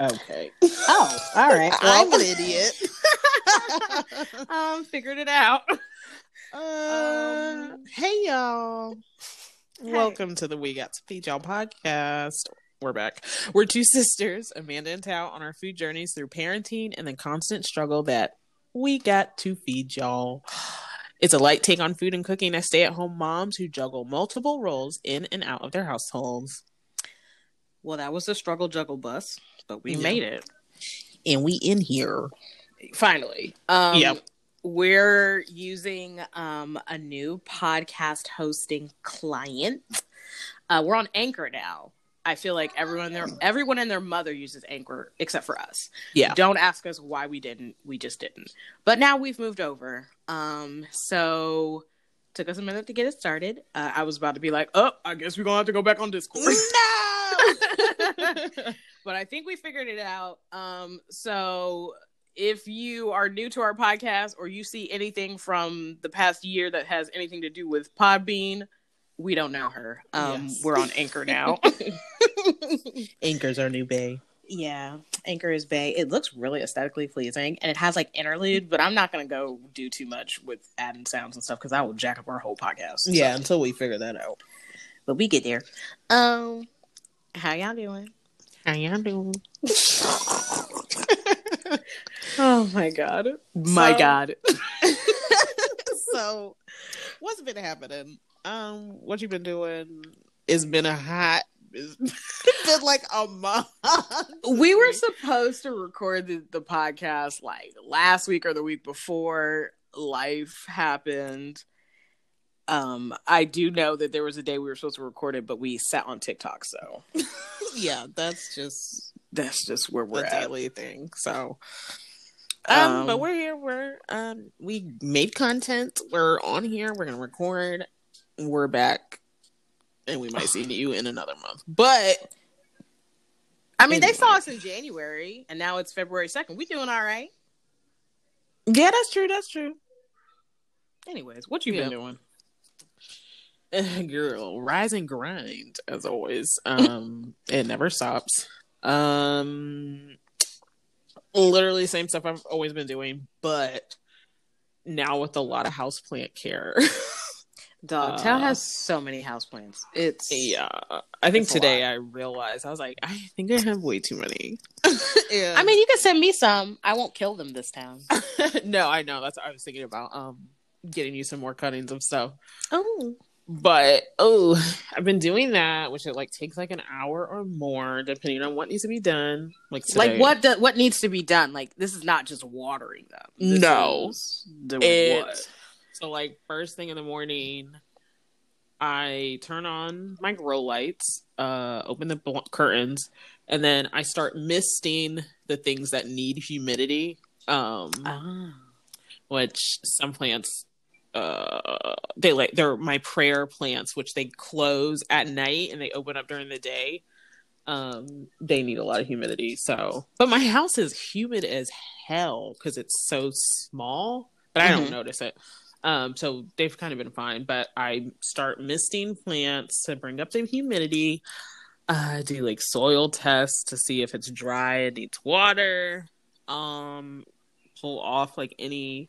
Okay. Oh, all right. I'm an idiot. um, figured it out. Um, hey y'all. Hey. Welcome to the We Got to Feed Y'all podcast. We're back. We're two sisters, Amanda and Tao, on our food journeys through parenting and the constant struggle that we got to feed y'all. It's a light take on food and cooking as stay at home moms who juggle multiple roles in and out of their households. Well, that was a struggle juggle bus, but we Yeah. made it And we in here. finally. Um, Yep. We're using um, a new podcast hosting client. Uh, we're on Anchor now. I feel like everyone there, everyone and their mother uses Anchor except for us. Yeah. Don't ask us why we didn't. We just didn't. But now we've moved over. Um, so took us a minute to get it started. Uh, I was about to be like, oh, I guess we're gonna have to go back on Discord. but I think we figured it out. Um, so if you are new to our podcast or you see anything from the past year that has anything to do with Podbean, we don't know her. Um, Yes. we're on Anchor now. Anchor's our new bay. yeah, Anchor is Bay. It looks really aesthetically pleasing, and it has like interlude. But I'm not gonna go do too much with adding sounds and stuff because I will jack up our whole podcast. So- Yeah, until we figure that out. but we get there. Um, how y'all doing? How y'all doing? Oh my god, my So- god. so what's been happening um what you been doing it's been a hot it's been like a month we were supposed to record the, the podcast like last week or the week before life happened um i do know that there was a day we were supposed to record it but we sat on tiktok so. Yeah that's just that's just where we're at. daily thing so. Um, Um, but we're here we're um we made content we're on here we're gonna record we're back and we might see you in another month but i mean they saw us in january and now it's february 2nd we doing all right. Yeah that's true that's true. Anyways what you Yeah. been doing girl rise and grind as always. Um it never stops. Um literally same stuff i've always been doing but now with a lot of houseplant care. Dog Uh, Tao has so many houseplants. It's yeah. I think today i realized i was like i think i have way too many. I mean you can send me some. I won't kill them this time. No i know. That's what i was thinking about um getting you some more cuttings of stuff. Oh but oh i've been doing that which it like takes like an hour or more depending on what needs to be done like today. like what do, what needs to be done like this is not just watering them This No. It- what so like first thing in the morning i turn on my grow lights uh open the bl- curtains and then i start misting the things that need humidity um ah. which some plants uh they like they're my prayer plants which they close at night and they open up during the day. Um they need a lot of humidity so. But my house is humid as hell because it's so small but i don't Mhm. notice it. Um so they've kind of been fine but i start misting plants to bring up the humidity. Uh do like soil tests to see if it's dry it needs water um pull off like any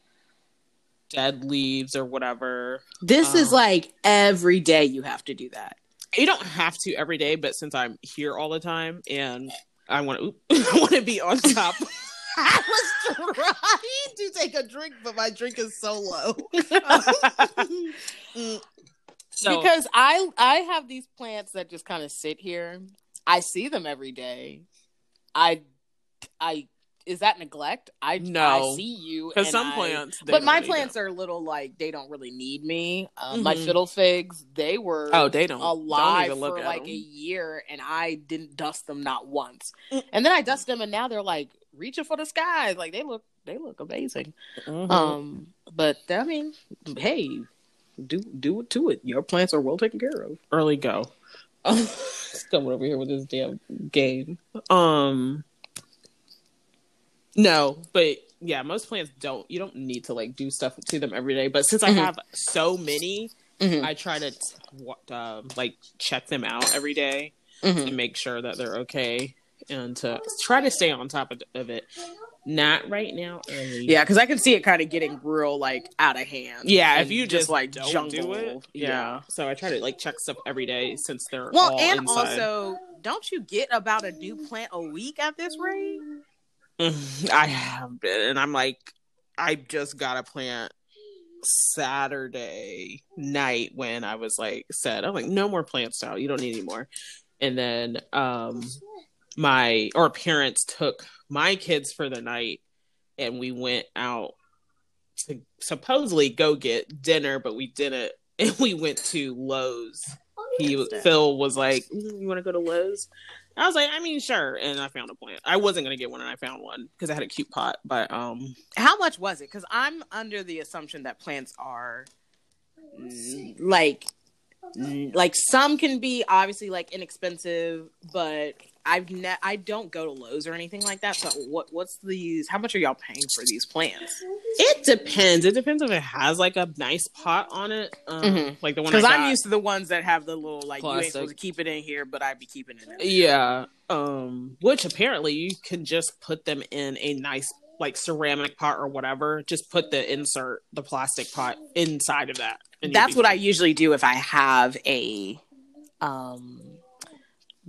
dead leaves or whatever. this is Oh. like every day you have to do that You don't have to every day, but since I'm here all the time and I want to, I want to be on top. I was trying to take a drink, but my drink is so low. So because i i have these plants that just kind of sit here i see them every day i i is that neglect i No. i see you because some I- plants, they but my plants are little like they don't really need me. Um, My Mhm. fiddle figs, they were Oh, they don't don't alive look for like them. a year, and I didn't dust them not once. Mm. And then I dust them, and now they're like reaching for the skies. Like they look, they look amazing. Mhm. Um, but I mean, hey, do do it to it. Your plants are well taken care of. early go. He's coming over here with this damn game. Um, no, but yeah, most plants don't. You don't need to like do stuff to them every day. But since I Mhm. have so many, Mhm. I try to uh, like check them out every day Mhm. and make sure that they're okay. and to try to stay on top of, of it. Not right now, early. Yeah, because I can see it kind of getting real like out of hand. Yeah, if you just like don't jungle, do it, yeah. So I try to like check stuff every day since they're Well, and inside. also, don't you get about a new plant a week at this rate? I have been, and I'm like, I just got a plant Saturday night when I was like said, I'm like, no more plants out. You don't need any more. And then um my or parents took my kids for the night and we went out to supposedly go get dinner, but we didn't and we went to Lowe's. He Phil was like, "Mm, "You want to go to Lowe's?" I was like, "I mean, sure." And I found a plant. I wasn't gonna get one, and I found one because I had a cute pot. But um, How much was it? Because I'm under the assumption that plants are like like some can be obviously like inexpensive, but I've ne- I don't go to Lowe's or anything like that. So what what's these? How much are y'all paying for these plants? it depends. It depends if it has like a nice pot on it, um, Mhm. like the one Because I'm used to the ones that have the little like you ain't supposed to keep it in here, but I'd be keeping it in. there. Yeah. Um, which apparently you can just put them in a nice like ceramic pot or whatever. Just put the insert, the plastic pot inside of that. That's what I usually do if I have a um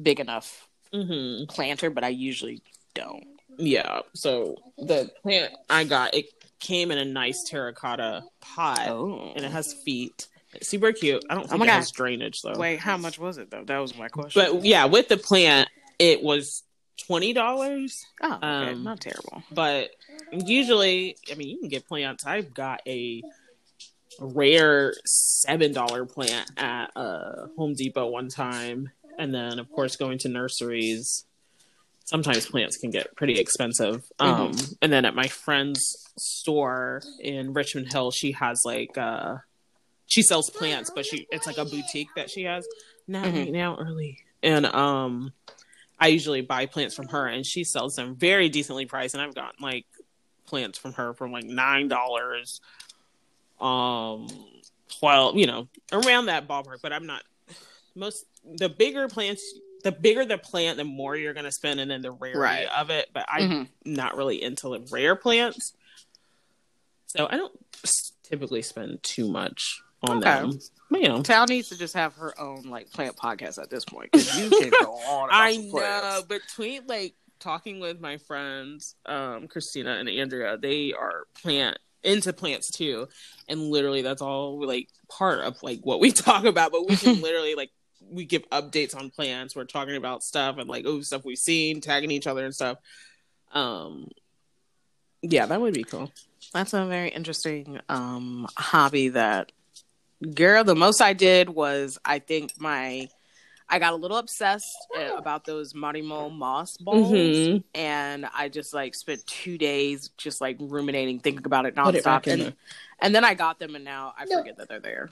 big enough Mhm. planter, but I usually don't. Yeah. So the plant I got, it came in a nice terracotta pot Oh. and it has feet. It's super cute. I don't think my it God. has drainage though. Wait, how much was it though? That was my question. But yeah, with the plant, it was twenty dollars. oh, okay, um, not terrible. But usually, I mean, you can get plants. I've got a rare seven dollar plant at uh, Home Depot one time, and then of course going to nurseries. Sometimes plants can get pretty expensive. Um, and then at my friend's store in Richmond Hill, she has like uh, she sells plants, but she it's like a boutique that she has. Not Mhm. right now, early, and um, I usually buy plants from her, and she sells them very decently priced. And I've gotten like plants from her for like nine dollars, um, twelve, you know, around that ballpark. But I'm not most the bigger plants. The bigger the plant, the more you're going to spend, and then the rarity Right. of it. But I'm Mhm. not really into the rare plants, so I don't typically spend too much on Okay. them. But, you know, Tal needs to just have her own like plant podcast at this point because you can go on. I know between like talking with my friends, um, Christina and Andrea, they are plant into plants too, and literally that's all like part of like what we talk about. But we can literally like we give updates on plans. We're talking about stuff and like oh stuff we've seen, tagging each other and stuff. Um, yeah, that would be cool. That's a very interesting um hobby that girl the most I did was I think my I got a little obsessed uh, about those Marimo moss balls Mhm. and I just like spent 2 days just like ruminating thinking about it Put it nonstop and, and then I got them and now I forget that they're there.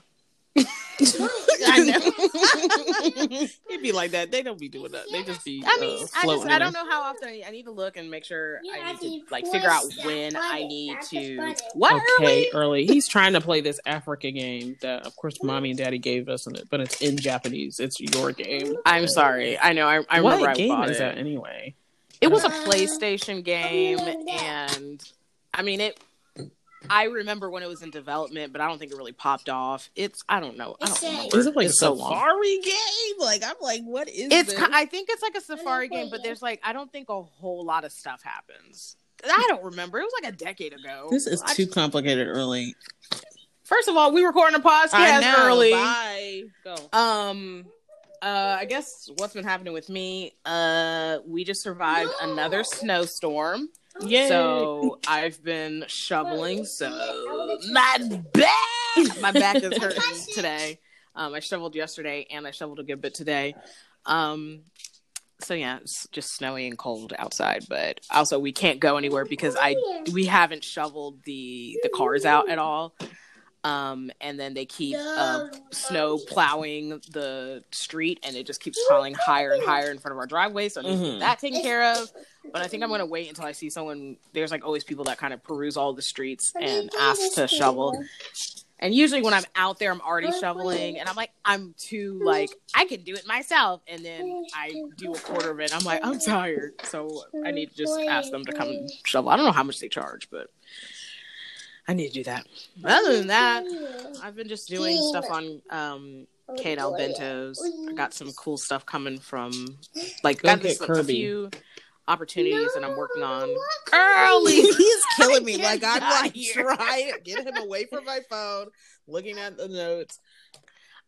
I know. It'd be like that. They don't be doing that. They just be. I mean, uh, I just I don't know how often I, I need to look and make sure You I have need to to like figure out that when I need That's to what Okay, early? early. He's trying to play this Africa game that, of course, mommy and daddy gave us, in it, but it's in Japanese. It's your game. I'm sorry. I know. I, I what remember I game bought is it. that anyway? It was a Uh, PlayStation game, something and I mean it. I remember when it was in development, but I don't think it really popped off. It's I don't know. I don't It's a- remember. Is it like It's a so long. Safari game? Like I'm like, what is it? It's this? I think it's like a Safari game, but there's like I don't think a whole lot of stuff happens. I don't remember. It was like a decade ago. this is I- too complicated. Early. First of all, we recording a podcast early. Bye. Go. Um, uh, I guess what's been happening with me? Uh, we just survived No. another snowstorm. Yay. So I've been shoveling. So my back, my back is hurting today. Um, I shoveled yesterday and I shoveled a good bit today. Um, so yeah, it's just snowy and cold outside. But also we can't go anywhere because I we haven't shoveled the the cars out at all. Um, and then they keep uh, snow plowing the street, and it just keeps piling higher and higher in front of our driveway. So I need to get Mhm. that taken care of. But I think I'm gonna wait until I see someone. There's like always people that kind of peruse all the streets and ask to shovel. And usually when I'm out there, I'm already shoveling, and I'm like, I'm too like I can do it myself, and then I do a quarter of it. I'm like, I'm tired, so I need to just ask them to come and shovel. I don't know how much they charge, but I need to do that. Other than that, I've been just doing stuff on um K&L bentos. I got some cool stuff coming from like Go got get this, a Kirby. few opportunities that I'm working on. Early. He's killing me. Like I'm like here. trying to get him away from my phone, looking at the notes.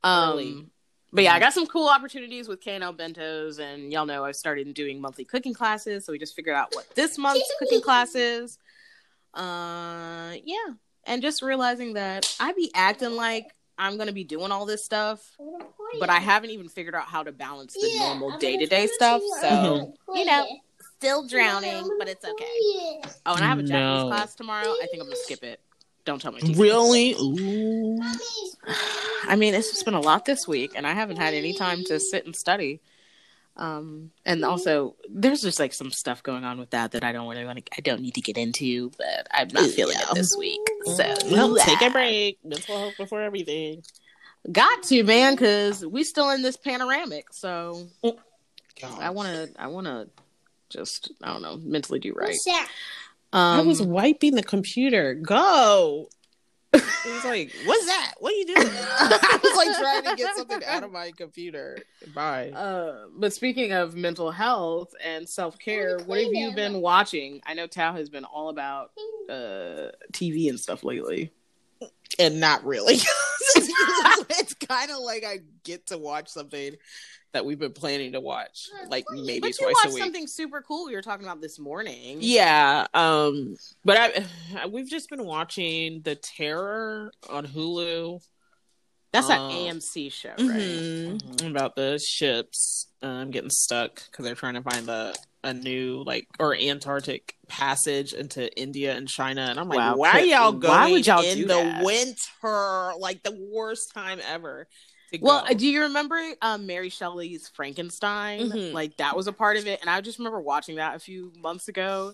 Early. Um, but yeah, I got some cool opportunities with K&L bentos, and y'all know I've started doing monthly cooking classes. So we just figured out what this month's cooking class is. Uh, yeah, and just realizing that I be acting like I'm gonna be doing all this stuff, but I haven't even figured out how to balance the normal day to day stuff. So you know, still drowning, but it's okay. Oh, and I have a Japanese No. class tomorrow. I think I'm gonna skip it. Don't tell my teacher. Really? Ooh. I mean, it's just been a lot this week, and I haven't had any time to sit and study. Um, and also, there's just like some stuff going on with that that I don't really want to. I don't need to get into, but I'm not feeling it this week. So Well, take a break. Mental health before everything. Got to man, because we still in this panoramic. So God. I want to. I want to just. I don't know. Mentally do right. that? Um, I was wiping the computer. Go. He was like, "What's that? What are you doing?" I was like trying to get something out of my computer. Bye. Uh, but speaking of mental health and self care, what have you been watching? I know Tao has been all about uh, TV and stuff lately. and not really. it's kind of like I get to watch something that we've been planning to watch, like maybe But twice a week. something super cool we were talking about this morning. Yeah, um, but I we've just been watching The Terror on Hulu. That's an Uh, AMC show, right? Mhm. About the ships um, getting stuck because they're trying to find a a new like or Antarctic passage into India and China, and I'm like, Wow, why y'all going why would y'all in the that? winter, like the worst time ever? To Well, go. do you remember um, Mary Shelley's Frankenstein? Mhm. Like that was a part of it, and I just remember watching that a few months ago,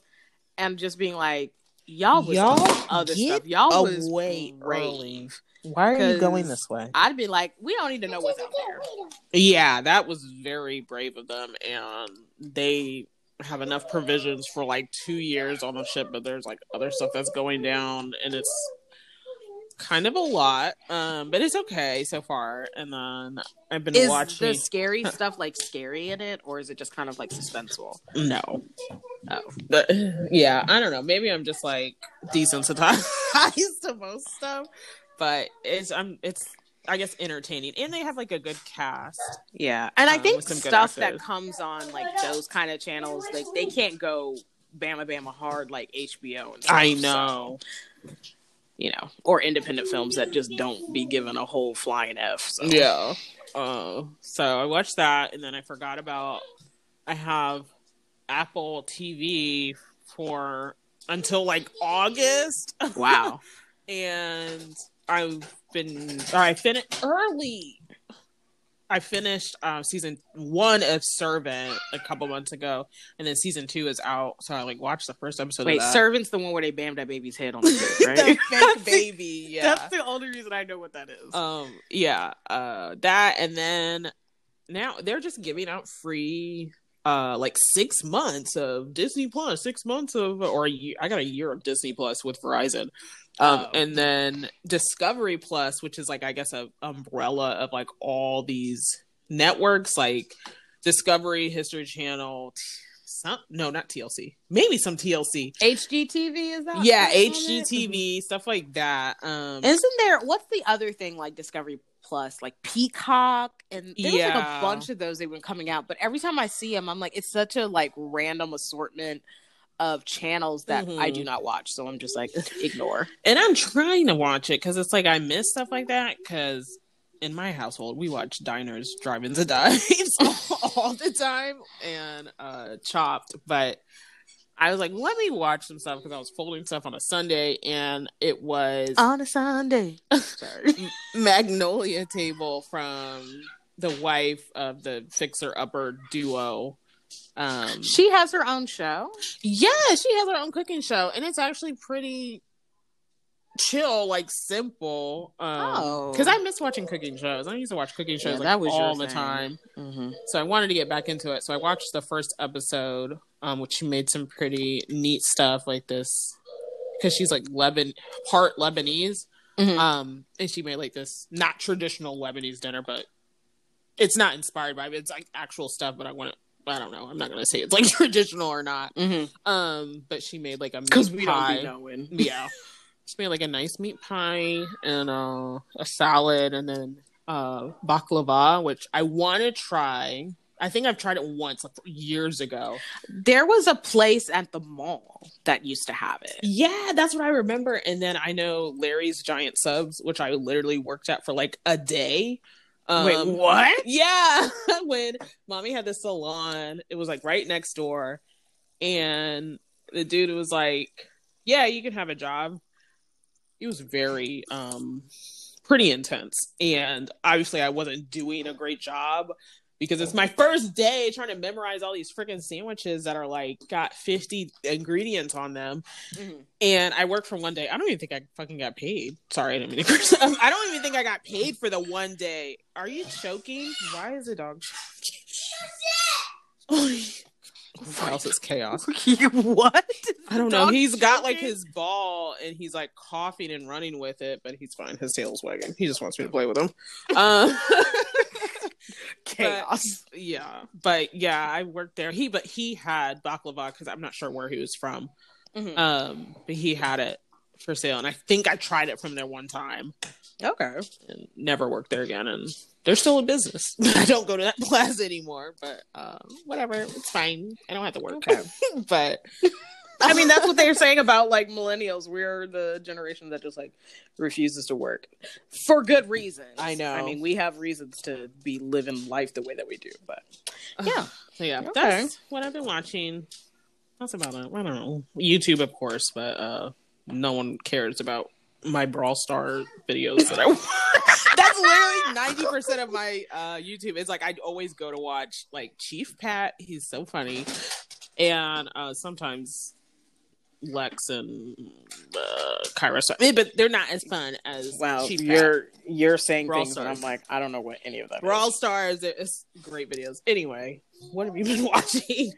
and just being like, "Y'all was Y'all other stuff. Y'all was brave." early. Why are you going this way? I'd be like, "We don't need to know what's out there." Yeah, that was very brave of them, and they have enough provisions for like two years on the ship, but there's like other stuff that's going down, and it's kind of a lot. Um, but it's okay so far. And then I've been Is watching. the scary stuff like scary in it, or is it just kind of like suspenseful? No, Oh, but yeah, I don't know. Maybe I'm just like desensitized to most stuff, but it's I'm it's I guess entertaining, and they have like a good cast. yeah. And I Um, think some stuff that comes on like those kind of channels, like they can't go Bama Bama hard like HBO and stuff. I so, know. you know, or independent films that just don't be given a whole flying F. So. Yeah. Uh, so I watched that, and then I forgot about. I have Apple TV for until like August, Wow. and I've been. Or I finished early. I finished uh, season one of Servant a couple months ago, and then season two is out. So I like watched the first episode. Wait, of that. Servant's the one where they bammed that baby's head on the bed, right? the fake baby. Yeah. That's the only reason I know what that is. um yeah uh that and then now they're just giving out free uh like six months of disney plus six months of or a year, i got a year of disney plus with verizon um Oh. and then discovery plus which is like i guess a umbrella of like all these networks like discovery history channel some no not tlc maybe some tlc HGTV is that? yeah that's on it? hgtv stuff like that um Isn't there? What's the other thing like Discovery Plus, like Peacock, and there's like a bunch of those they've been coming out. But every time I see them, I'm like, it's such a like random assortment of channels that I Mhm. do not watch. So I'm just like, ignore. And I'm trying to watch it because it's like I miss stuff like that. Because in my household, we watch Diners, Drive-ins, and Dives all the time, and uh Chopped. But I was like, let me watch some stuff because I was folding stuff on a Sunday, and it was On a Sunday. Sorry. Magnolia Table from the wife of the Fixer Upper duo. Um, she has her own show. yeah, she has her own cooking show, and it's actually pretty chill, like simple. Um, Oh. because I miss watching cooking shows. I used to watch cooking shows Yeah, like that was all the thing. time. Mm-hmm. So I wanted to get back into it. So I watched the first episode, um, which she made some pretty neat stuff like this because she's like Leban part Lebanese. Mhm. Um, and she made like this not traditional Lebanese dinner, but it's not inspired by it. It's like actual stuff, but I want to. I don't know. I'm not gonna say it's like traditional or not. Mm-hmm. Um, but she made like a meat Because we pie. don't be knowing. Yeah. She made like a nice meat pie and uh, a salad and then uh, baklava, which I want to try. I think I've tried it once like years ago. There was a place at the mall that used to have it. Yeah, that's what I remember. And then I know Larry's Giant Subs, which I literally worked at for like a day. Um, Wait, what? Yeah, when mommy had the salon, it was like right next door, and the dude was like, "Yeah, you can have a job." It was very, um, pretty intense, and obviously, I wasn't doing a great job because it's my first day trying to memorize all these freaking sandwiches that are like got fifty ingredients on them, Mhm. and I worked for one day. I don't even think I fucking got paid. Sorry, I didn't mean to curse. I don't even think I got paid for the one day. Are you choking? Why is the dog choking? This house is chaos. what? I don't know. He's got like his ball and he's like coughing and running with it, but he's fine. His tail's wagging. He just wants me to play with him. Um, chaos. yeah, but yeah, I worked there. He, but he had baklava because I'm not sure where he was from. Mhm. Um, but he had it for sale, and I think I tried it from there one time okay. and never worked there again. And they're still in business. I don't go to that plaza anymore, but uh, whatever, it's fine. I don't have to work. Okay. but I mean, that's what they're saying about like millennials. We're the generation that just like refuses to work for good reasons. I know. I mean, we have reasons to be living life the way that we do, but yeah, so yeah, Okay. that's what I've been watching. That's about it. I don't know. YouTube, of course, but uh, no one cares about my Brawl Star videos that I watch. That's literally ninety percent of my uh, YouTube. It's like I always go to watch like Chief Pat. He's so funny, and uh, sometimes Lex and uh, Kyra. Star- eh, but they're not as fun as wow, Chief Pat. you're you're saying Brawl things, and I'm like, I don't know what any of that. Brawl Stars. It's great videos. Anyway, what have you been watching?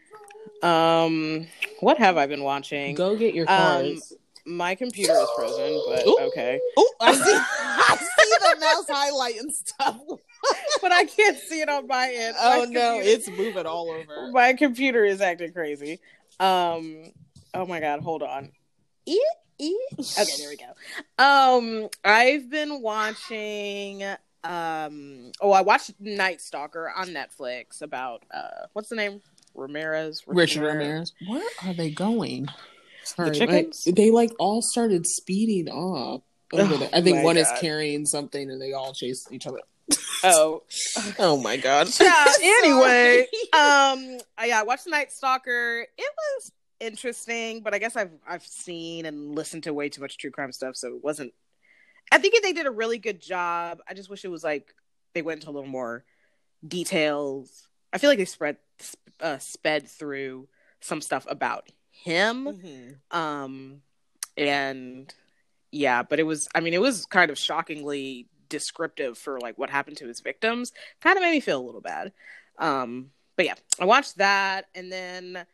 Um, what have I been watching? Go get your Um, cards. My computer is frozen, but Ooh. okay. Oh, I see. I see the mouse highlight and stuff. but I can't see it on my end. Oh My no, computer- it's moving all over. my computer is acting crazy. Um, oh my god, hold on. Okay, there we go. Um, I've been watching. Um, oh, I watched Night Stalker on Netflix about uh, what's the name? Ramirez. Richard Ramirez. Where are they going? Sorry, chickens? my- they like all started speeding off. Oh. I think my one is carrying something, and they all chase each other. Oh, Oh my god! yeah. Anyway, um, yeah, I watched Night Stalker. It was interesting, but I guess I've I've seen and listened to way too much true crime stuff, so it wasn't. I think they did a really good job. I just wish it was like they went into a little more details. I feel like they spread uh, sped through some stuff about him Mhm. um and yeah but it was i mean it was kind of shockingly descriptive for like what happened to his victims kind of made me feel a little bad um but yeah i watched that and then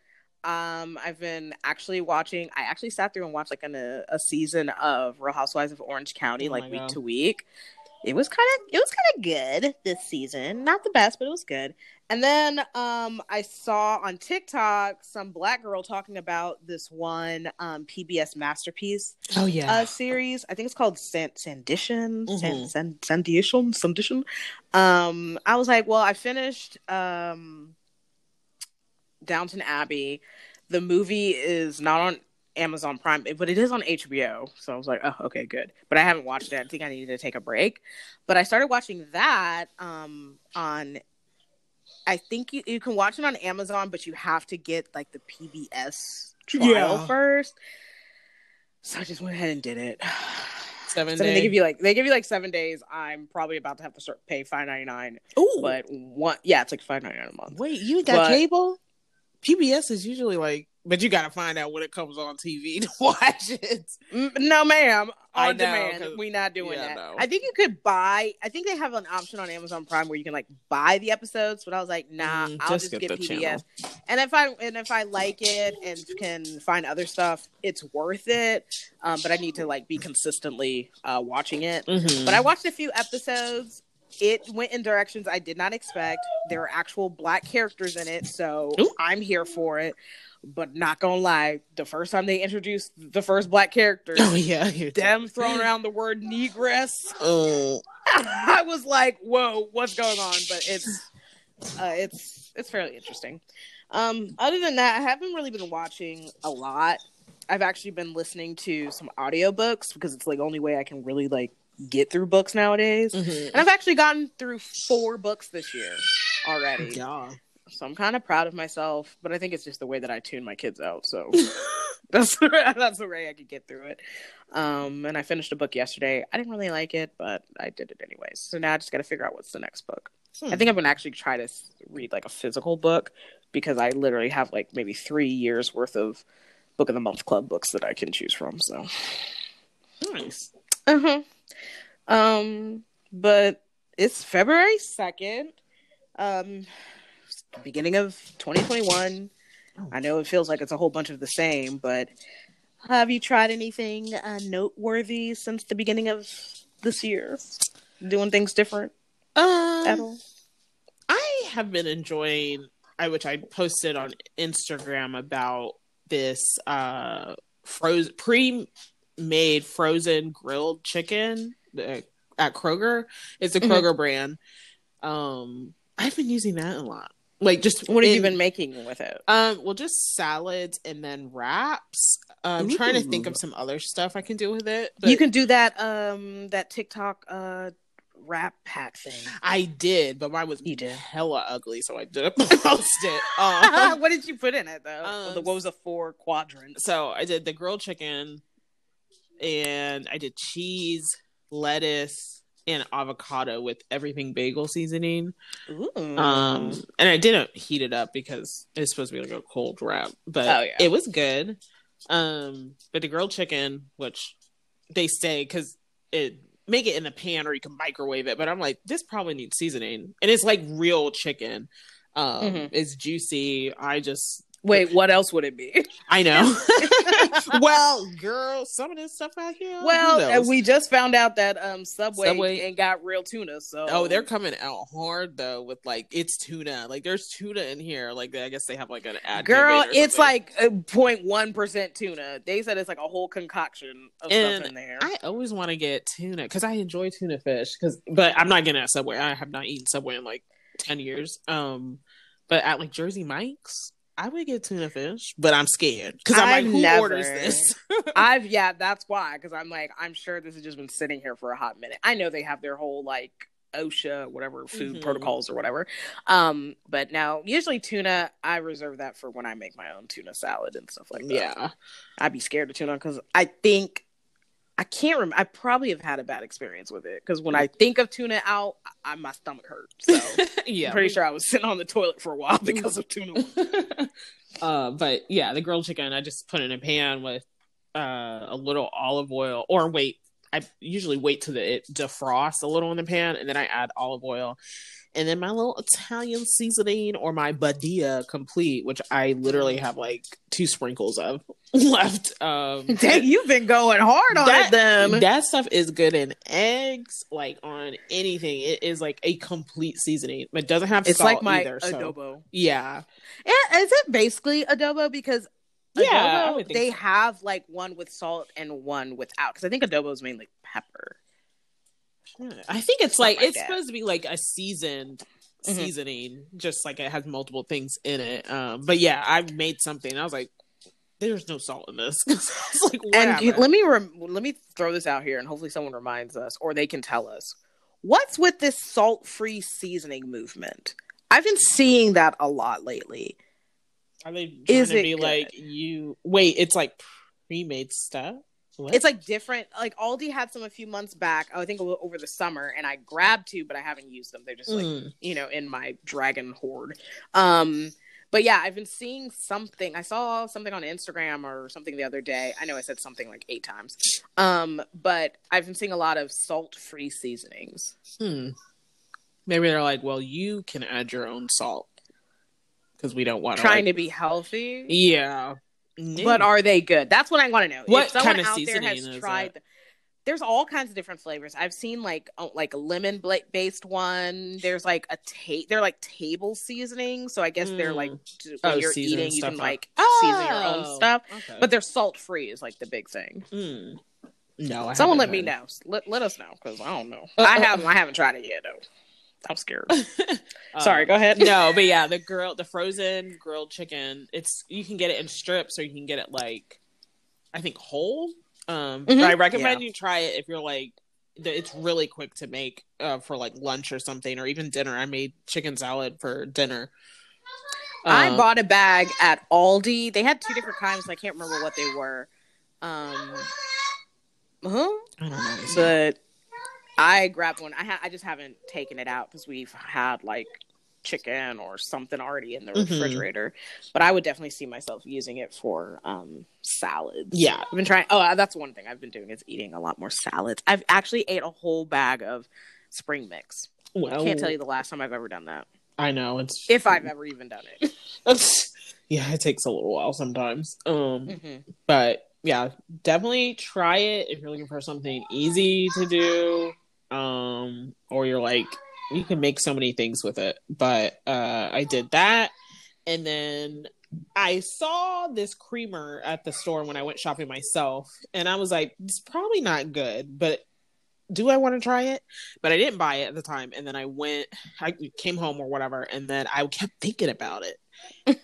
um i've been actually watching i actually sat through and watched like an, a, a season of real housewives of orange county Oh like week God. to week it was kind of it was kind of good this season not the best but it was good and then um, I saw on TikTok some black girl talking about this one um, PBS masterpiece Oh yeah. uh, series. I think it's called San- Sandition, San- Mhm. San- Sandition, Sandition. Um, I was like, well, I finished um, Downton Abbey. The movie is not on Amazon Prime, but it is on HBO. So I was like, oh, okay, good. But I haven't watched it. I think I needed to take a break. But I started watching that um, on. I think you, you can watch it on Amazon, but you have to get like the PBS trial Yeah. first. So I just went ahead and did it. Seven So they give you like they give you like seven days. I'm probably about to have to start pay five ninety nine. Ooh, But one, yeah, it's like five ninety nine a month. wait, you got But- cable? PBS is usually like, but you got to find out when it comes on TV to watch it. Mm, No, ma'am. I On know, demand. we not doing yeah, that. no. I think you could buy. I think they have an option on Amazon Prime where you can like buy the episodes. But I was like, nah, Mm, I'll just just, get get, PBS. channel. And if I and if I like it and can find other stuff, it's worth it. Um, but I need to like be consistently uh, watching it. Mhm. But I watched a few episodes. It went in directions I did not expect. There are actual black characters in it, so Ooh. I'm here for it. But not gonna lie, the first time they introduced the first black character, oh yeah, them throwing around the word negress, Oh, I was like, "Whoa, what's going on?" But it's uh, it's it's fairly interesting. Um, other than that, I haven't really been watching a lot. I've actually been listening to some audiobooks because it's like the only way I can really like get through books nowadays. Mhm. And I've actually gotten through four books this year already. yeah. So I'm kind of proud of myself, but I think it's just the way that I tune my kids out. So that's that's the way I could get through it. Um, and I finished a book yesterday. I didn't really like it, but I did it anyways. So now I just got to figure out what's the next book. Hmm. I think I'm gonna actually try to read like a physical book because I literally have like maybe three years worth of book of the month club books that I can choose from. So Nice. uh-huh. Um, but it's February second. Um, the beginning of 2021. I know it feels like it's a whole bunch of the same, but have you tried anything uh, noteworthy since the beginning of this year? Doing things different at Um, all? I have been enjoying, I which I posted on Instagram about this uh frozen pre-made frozen grilled chicken uh, at Kroger. It's a Mhm. Kroger brand. Um, I've been using that a lot. Like just What have you been making with it? Um, well, just salads and then wraps. I'm trying to think of some other stuff I can do with it. But you can do that um that TikTok uh wrap pack thing. I did, but mine was You did. hella ugly, so I didn't post it. Um, what did you put in it though? Um, what was the four quadrants? so I did the grilled chicken, and I did cheese, lettuce, and avocado with everything bagel seasoning. Ooh. Um, and I didn't heat it up because it's supposed to be like a cold wrap, but Oh, yeah. it was good. Um, but the grilled chicken, which they say because it make it in a pan or you can microwave it, but I'm like, this probably needs seasoning, and it's like real chicken. Um, Mhm. it's juicy. I just, Wait, what else would it be? I know. well, girl, some of this stuff out here. well, uh, we just found out that um Subway, Subway- ain't got real tuna. So Oh, they're coming out hard though with like it's tuna. Like there's tuna in here. Like I guess they have like an ad. girl. It's like 0.1 percent tuna. They said it's like a whole concoction of And stuff in there. I always want to get tuna because I enjoy tuna fish. Because, but I'm not getting at Subway. I have not eaten Subway in like ten years. Um, but at like Jersey Mike's, I would get tuna fish, but I'm scared because I'm I've like, who never- orders this? I've yeah, that's why because I'm like I'm sure this has just been sitting here for a hot minute. I know they have their whole like OSHA whatever food Mhm. protocols or whatever. Um, but now usually tuna I reserve that for when I make my own tuna salad and stuff like that. yeah, I'd be scared of tuna because I think I can't remember. I probably have had a bad experience with it because when I think of tuna out, I, my stomach hurts. So yeah. I'm pretty sure I was sitting on the toilet for a while because of tuna. uh, but yeah, the grilled chicken, I just put in a pan with uh, a little olive oil, or wait, I usually wait till the, it defrosts a little in the pan, and then I add olive oil, and then my little Italian seasoning or my Badia complete, which I literally have like two sprinkles of left. Um, Dang, you've been going hard on that, it, then. that stuff is good in eggs, like on anything. It is like a complete seasoning. It doesn't have It's salt like my either. so- adobo. Yeah, Yeah, is it basically adobo? Because Yeah, adobo, they so. have like one with salt and one without. Because I think adobo is mainly pepper. I think it's like, like it's that. supposed to be like a seasoned Mhm. seasoning, just like it has multiple things in it. Um, but yeah, I made something. I was like, "There's no salt in this. I was like, And you- let me rem- let me throw this out here, and hopefully someone reminds us, or they can tell us what's with this salt-free seasoning movement. I've been seeing that a lot lately. Are they trying Is to be good? like you? Wait, it's like pre-made stuff. What? It's like different. Like Aldi had some a few months back. I think over the summer, and I grabbed two, but I haven't used them. They're just like Mm. you know in my dragon hoard. Um, but yeah, I've been seeing something. I saw something on Instagram or something the other day. I know I said something like eight times. Um, but I've been seeing a lot of salt-free seasonings. Hmm. Maybe they're like, well, you can add your own salt because we don't want Trying like... to be healthy. Yeah. But are they good? That's what I want to know. What kind of out seasoning there has is tried, there's all kinds of different flavors. I've seen like oh, like a lemon bla- based one. There's like a ta- they're like table seasoning. So I guess they're like Mm. when Oh, you're eating, you can up. like season your own Oh, stuff. Okay. But they're salt free is like the big thing. Hmm. No, I Someone let me know. Let, let us know because I don't know. Uh, I uh, haven't. I haven't tried it yet though. I'm scared. Uh, Sorry. Go ahead. no, but yeah, the grill, the frozen grilled chicken. It's you can get it in strips or you can get it like, I think whole. Um, but Mhm. I recommend you try it if you're like, it's really quick to make uh, for like lunch or something or even dinner. I made chicken salad for dinner. I Um, bought a bag at Aldi. They had two different kinds. I can't remember what they were. Um, huh? I don't know. But I grabbed one. I ha- I just haven't taken it out because we've had like chicken or something already in the Mhm. refrigerator. But I would definitely see myself using it for um salads. Yeah. I've been trying. Oh, uh, that's one thing I've been doing is eating a lot more salads. I've actually ate a whole bag of spring mix. well, Can't tell you the last time I've ever done that. I know it's If I've ever even done it. yeah, it takes a little while sometimes. Um, hmm but yeah, definitely try it if you're looking for something easy to do. Um, or you're like, you can make so many things with it. But uh, I did that, and then I saw this creamer at the store when I went shopping myself, and I was like, it's probably not good, but. Do I want to try it? But I didn't buy it at the time, and then I went. I came home or whatever, and then I kept thinking about it,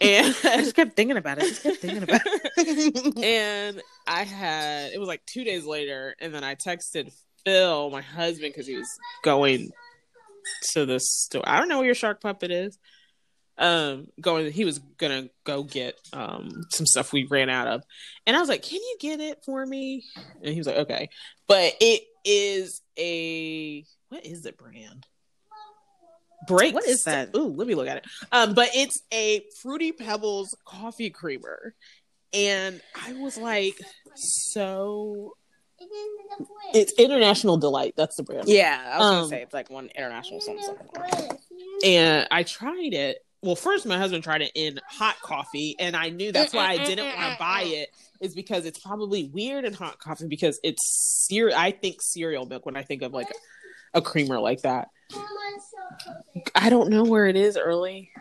and I just kept thinking about it. I just kept thinking about it. and I had it was like two days later, and then I texted Phil, my husband, because he was going to the store. I don't know where your shark puppet is. Um, going, he was gonna go get um some stuff we ran out of, and I was like, "Can you get it for me?" And he was like, "Okay," but it is a what is the brand? Break. What is that? Ooh, let me look at it. Um, but it's a Fruity Pebbles coffee creamer, and I was like, so it's International Delight. That's the brand. yeah, I was Um, gonna say it's like one international something. something. And I tried it. Well, first my husband tried it in hot coffee, and I knew that's why I didn't want to buy it. Is because it's probably weird in hot coffee because it's cereal. I think cereal milk when I think of like a creamer like that. I don't know where it is early.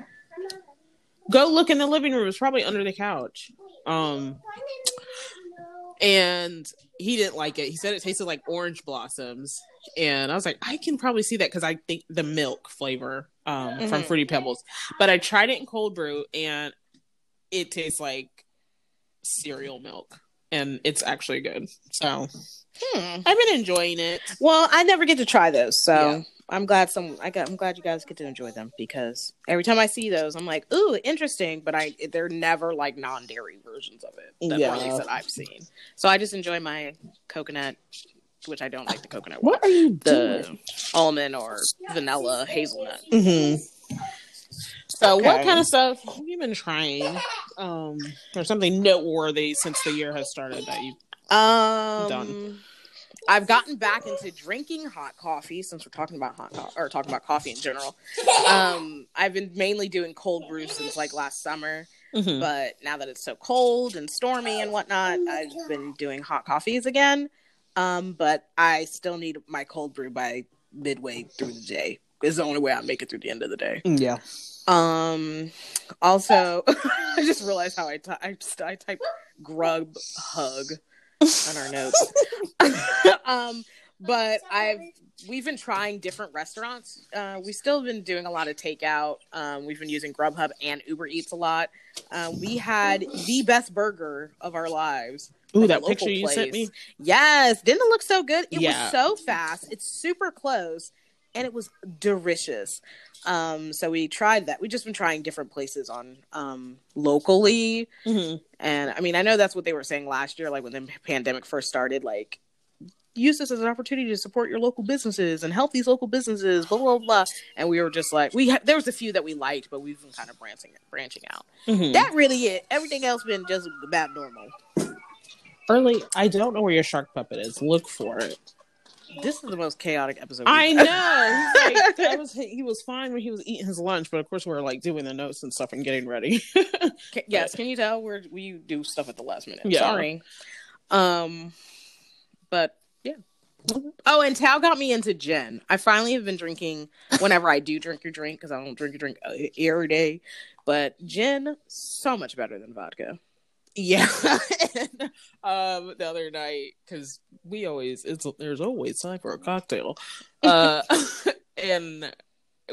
Go look in the living room. It's probably under the couch. Um, and he didn't like it. He said it tasted like orange blossoms, and I was like, I can probably see that because I think the milk flavor um, from Mhm. Fruity Pebbles. But I tried it in cold brew, and it tastes like cereal milk, and it's actually good. So Hmm. I've been enjoying it. Well, I never get to try those, so. I'm glad some. I got. I'm glad you guys get to enjoy them because every time I see those, I'm like, ooh, interesting. But I, they're never like non-dairy versions of it. That, Yeah. That I've seen. So I just enjoy my coconut, which I don't like the coconut. What are you The doing? almond or vanilla hazelnut. Mm-hmm. So, what kind of stuff have you been trying, um, or something noteworthy since the year has started that you? Um, Done. I've gotten back into drinking hot coffee since we're talking about hot co- or talking about coffee in general. Um, I've been mainly doing cold brew since like last summer, Mhm. but now that it's so cold and stormy and whatnot, I've been doing hot coffees again. Um, but I still need my cold brew by midway through the day. Is the only way I make it through the end of the day. Yeah. Um, also, I just realized how I ty- I, st- typed grub hug on our notes. um, but I've we've been trying different restaurants. Uh, we still been doing a lot of takeout. Um, we've been using Grubhub and Uber Eats a lot. Uh, we had the best burger of our lives. Ooh, that picture you sent me. Yes, didn't it look so good? It Yeah. was so fast. It's super close, and it was delicious. Um, so we tried that. We've just been trying different places on um locally, Mm-hmm. and I mean, I know that's what they were saying last year, like when the pandemic first started. Like use this as an opportunity to support your local businesses and help these local businesses, blah blah blah. And we were just like, we ha- there was a few that we liked, but we've been kind of branching branching out. Mhm. That really it. Everything else been just about normal. Early, I don't know where your shark puppet is. Look for it. This is the most chaotic episode. I know. Like, that was he was fine when he was eating his lunch, but of course we are like doing the notes and stuff and getting ready. Yes, can you tell we're we do stuff at the last minute? Yeah. Sorry. Um, but yeah. Oh, and Tao got me into gin. I finally have been drinking whenever I do drink your drink because I don't drink your drink uh, every day. But gin, so much better than vodka. yeah. and, um, the other night because we always it's there's always time for a cocktail, uh, and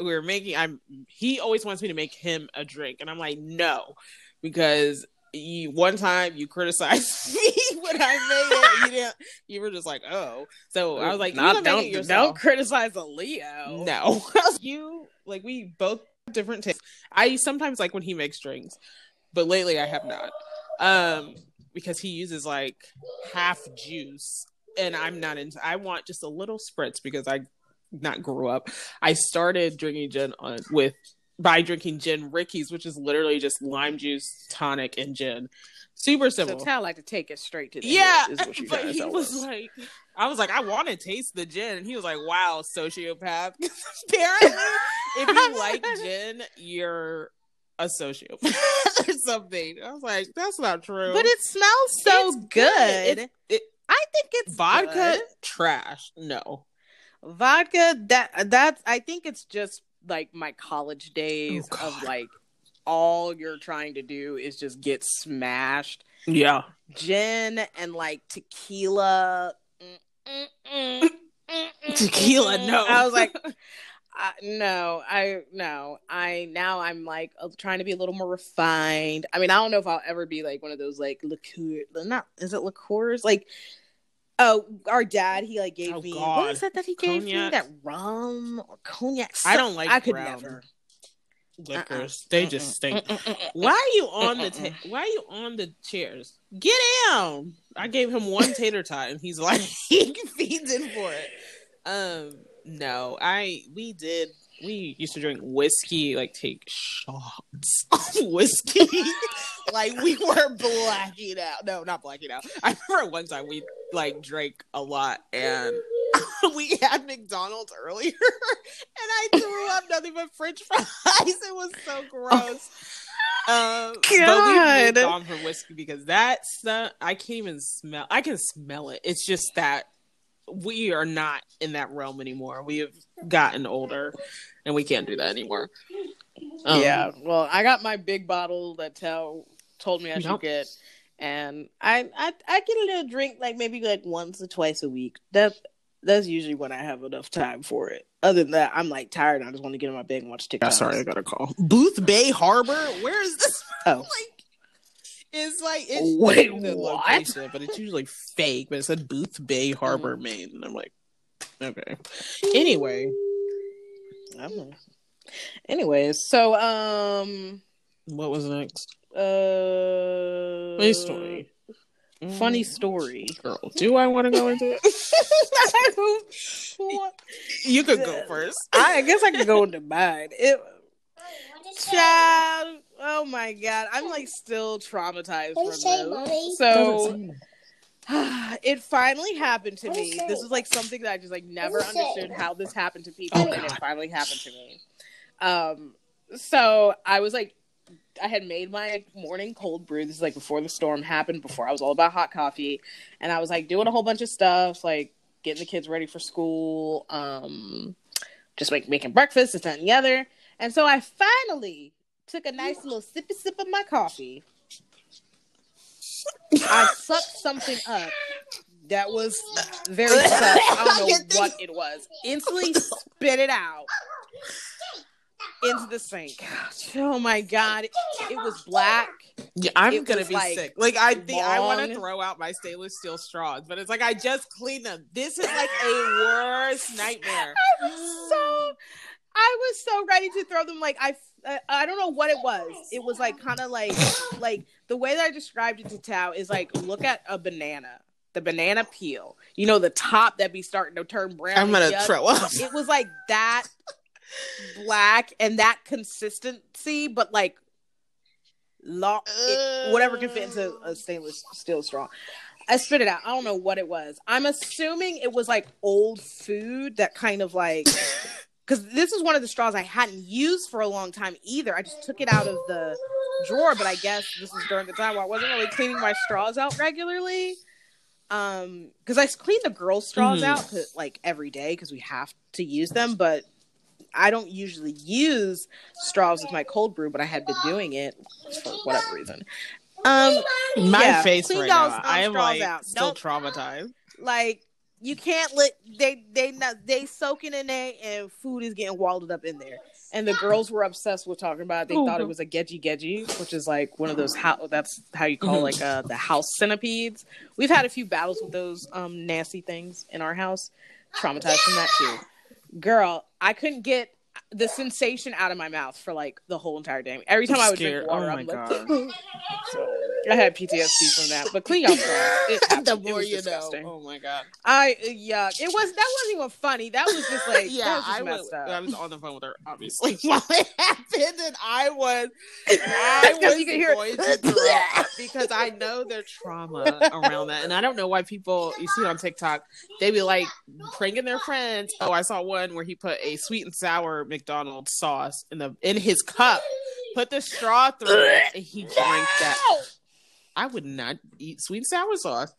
we're making. I'm he always wants me to make him a drink, and I'm like no, because. You, one time you criticized me when I made it. You didn't. You were just like, "Oh." So I was like, Not- don't, don't criticize a Leo. No, you like we both have different tastes. I sometimes like when he makes drinks, but lately I have not. Um, because he uses like half juice, and I'm not into. I want just a little spritz because I not grew up. I started drinking gin on with by drinking gin rickeys, which is literally just lime juice, tonic, and gin. Super So simple. Tao like to take it straight to the Yeah, head, is what you but he was us. like, I was like, I want to taste the gin, and he was like, Wow, sociopath. Apparently, if you like gin, you're a sociopath or something. I was like, that's not true. but it smells so It's good. good. It- it- I think it's vodka good. trash. No, vodka that that's i think it's just like my college days Oh, of like all you're trying to do is just get smashed. Yeah, gin and like tequila. Mm, mm, mm, mm, mm, tequila. No, i was like I, no i no. I now i'm like uh, trying to be a little more refined. I mean i don't know if i'll ever be like one of those like liqueur not is it liqueurs? Like oh our dad he like gave Oh, me God. what was that that he gave me that rum or cognac I don't like i could brown never liquors. Uh-uh. They just stink. Mm-mm. Why are you on the ta- Why are you on the chairs? Get down! I gave him one tater tot, and he's like, he feeds in for it. Um, no, I we did. We used to drink whiskey, like take shots of whiskey, like we were blacking out. No, not blacking out. I remember one time we like drank a lot, and we had McDonald's earlier, and I threw up nothing but French fries. It was so gross. Um, but we moved on from whiskey because that's the I can't even smell. I can smell it. It's just that we are not in that realm anymore. We have gotten older, and we can't do that anymore. Um, yeah well i got my big bottle that tell told me i should Nope. get and I, I i get a little drink like maybe like once or twice a week that that's usually when i have enough time for it other than that i'm like tired i just want to get in my bed and watch tiktok Yeah, sorry, I got a call. Boothbay Harbor. Where is this? Oh. like, it's like it's Wait, the what? location, but it's usually fake. But it said Boothbay Harbor, Mm. Maine, and I'm like, okay. Anyway, I don't anyways so um what was next? uh Funny story. funny story girl. Do I want to go into it? I you could go first. I guess I could go into mine. It, child, oh my god, I'm like still traumatized from this. So it finally happened to me. This is like something that I just like never understood how this happened to people, Oh, and it finally happened to me. Um, so I was like, I had made my morning cold brew. This is like before the storm happened, before I was all about hot coffee, and I was like doing a whole bunch of stuff, like getting the kids ready for school, um, just like making breakfast, this that, and the other. And so I finally took a nice little sippy sip of my coffee. I sucked something up that was very sus. I don't know what it was. Instantly spit it out into the sink. Oh my god, it, it was black. Yeah, I'm It gonna be like, sick. Like I think I want to throw out my stainless steel straws, but it's like I just cleaned them. This is like a worst nightmare. I was so I was so ready to throw them like I I- don't know what it was. It was like kind of like like the way that I described it to Tao is like look at a banana the banana peel. You know, the top that be starting to turn brown. I'm gonna Yuck. throw up. It was like that black and that consistency, but like long, it, whatever can fit into a stainless steel straw. I spit it out. I don't know what it was. I'm assuming it was like old food that kind of like because this is one of the straws I hadn't used for a long time either. I just took it out of the drawer, but I guess this is during the time where I wasn't really cleaning my straws out regularly. Um, because I clean the girls' straws Mhm. out like every day because we have to use them, but I don't usually use straws with my cold brew, but I had been doing it for whatever reason. Um, My Yeah, face right now. um, I am like out. still Don't- traumatized. like you can't let they they not they soaking in there and food is getting walled up in there. And the girls were obsessed with talking about it. They Oh, thought it was a geji geji, which is like one of those how that's how you call like uh the house centipedes. We've had a few battles with those um nasty things in our house. Traumatized from that too. Girl, I couldn't get the sensation out of my mouth for like the whole entire day. Every time I would Scared. drink water, Oh I'm my like, so I had PTSD from that. But clean out straws. It happened. the It more you disgusting. know. Oh my god. I yeah, It was that wasn't even funny. That was just like yeah, that was just I messed was. up. I was on the phone with her obviously while it happened, and I was. I was you could hear going it. to because I know their trauma around that, and I don't know why people you see it on TikTok they be like pranking their friends. Oh, I saw one where he put a sweet and sour McDonald's sauce in the in his cup, put the straw through it, and he drank that. I would not eat sweet and sour sauce.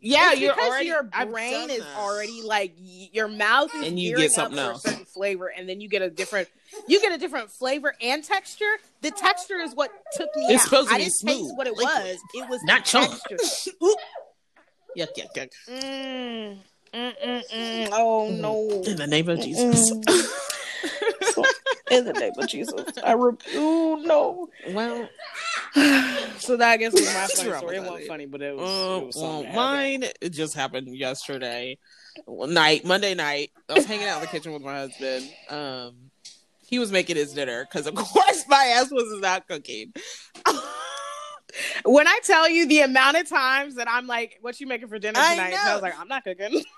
Yeah, It's because already your brain is already like your mouth is And you get something else. a certain flavor, and then you get a different you get a different flavor and texture. The texture is what took me It's out. supposed to I be didn't smooth, taste what it liquid. was. It was Not chunk. Yuck, yuck, yuck. Mm, mm, mm, mm. Oh no! In the name of Jesus. In the name of Jesus, I rebuke. Oh no! well, so that I guess was my funny story. It wasn't funny, but it was. uh, it was well, something that happened. mine it just happened yesterday night, Monday night. I was hanging out in the kitchen with my husband. Um, he was making his dinner because, of course, my ass was not cooking. When I tell you the amount of times that I'm like, "What you making for dinner tonight?" know. And I was like, "I'm not cooking."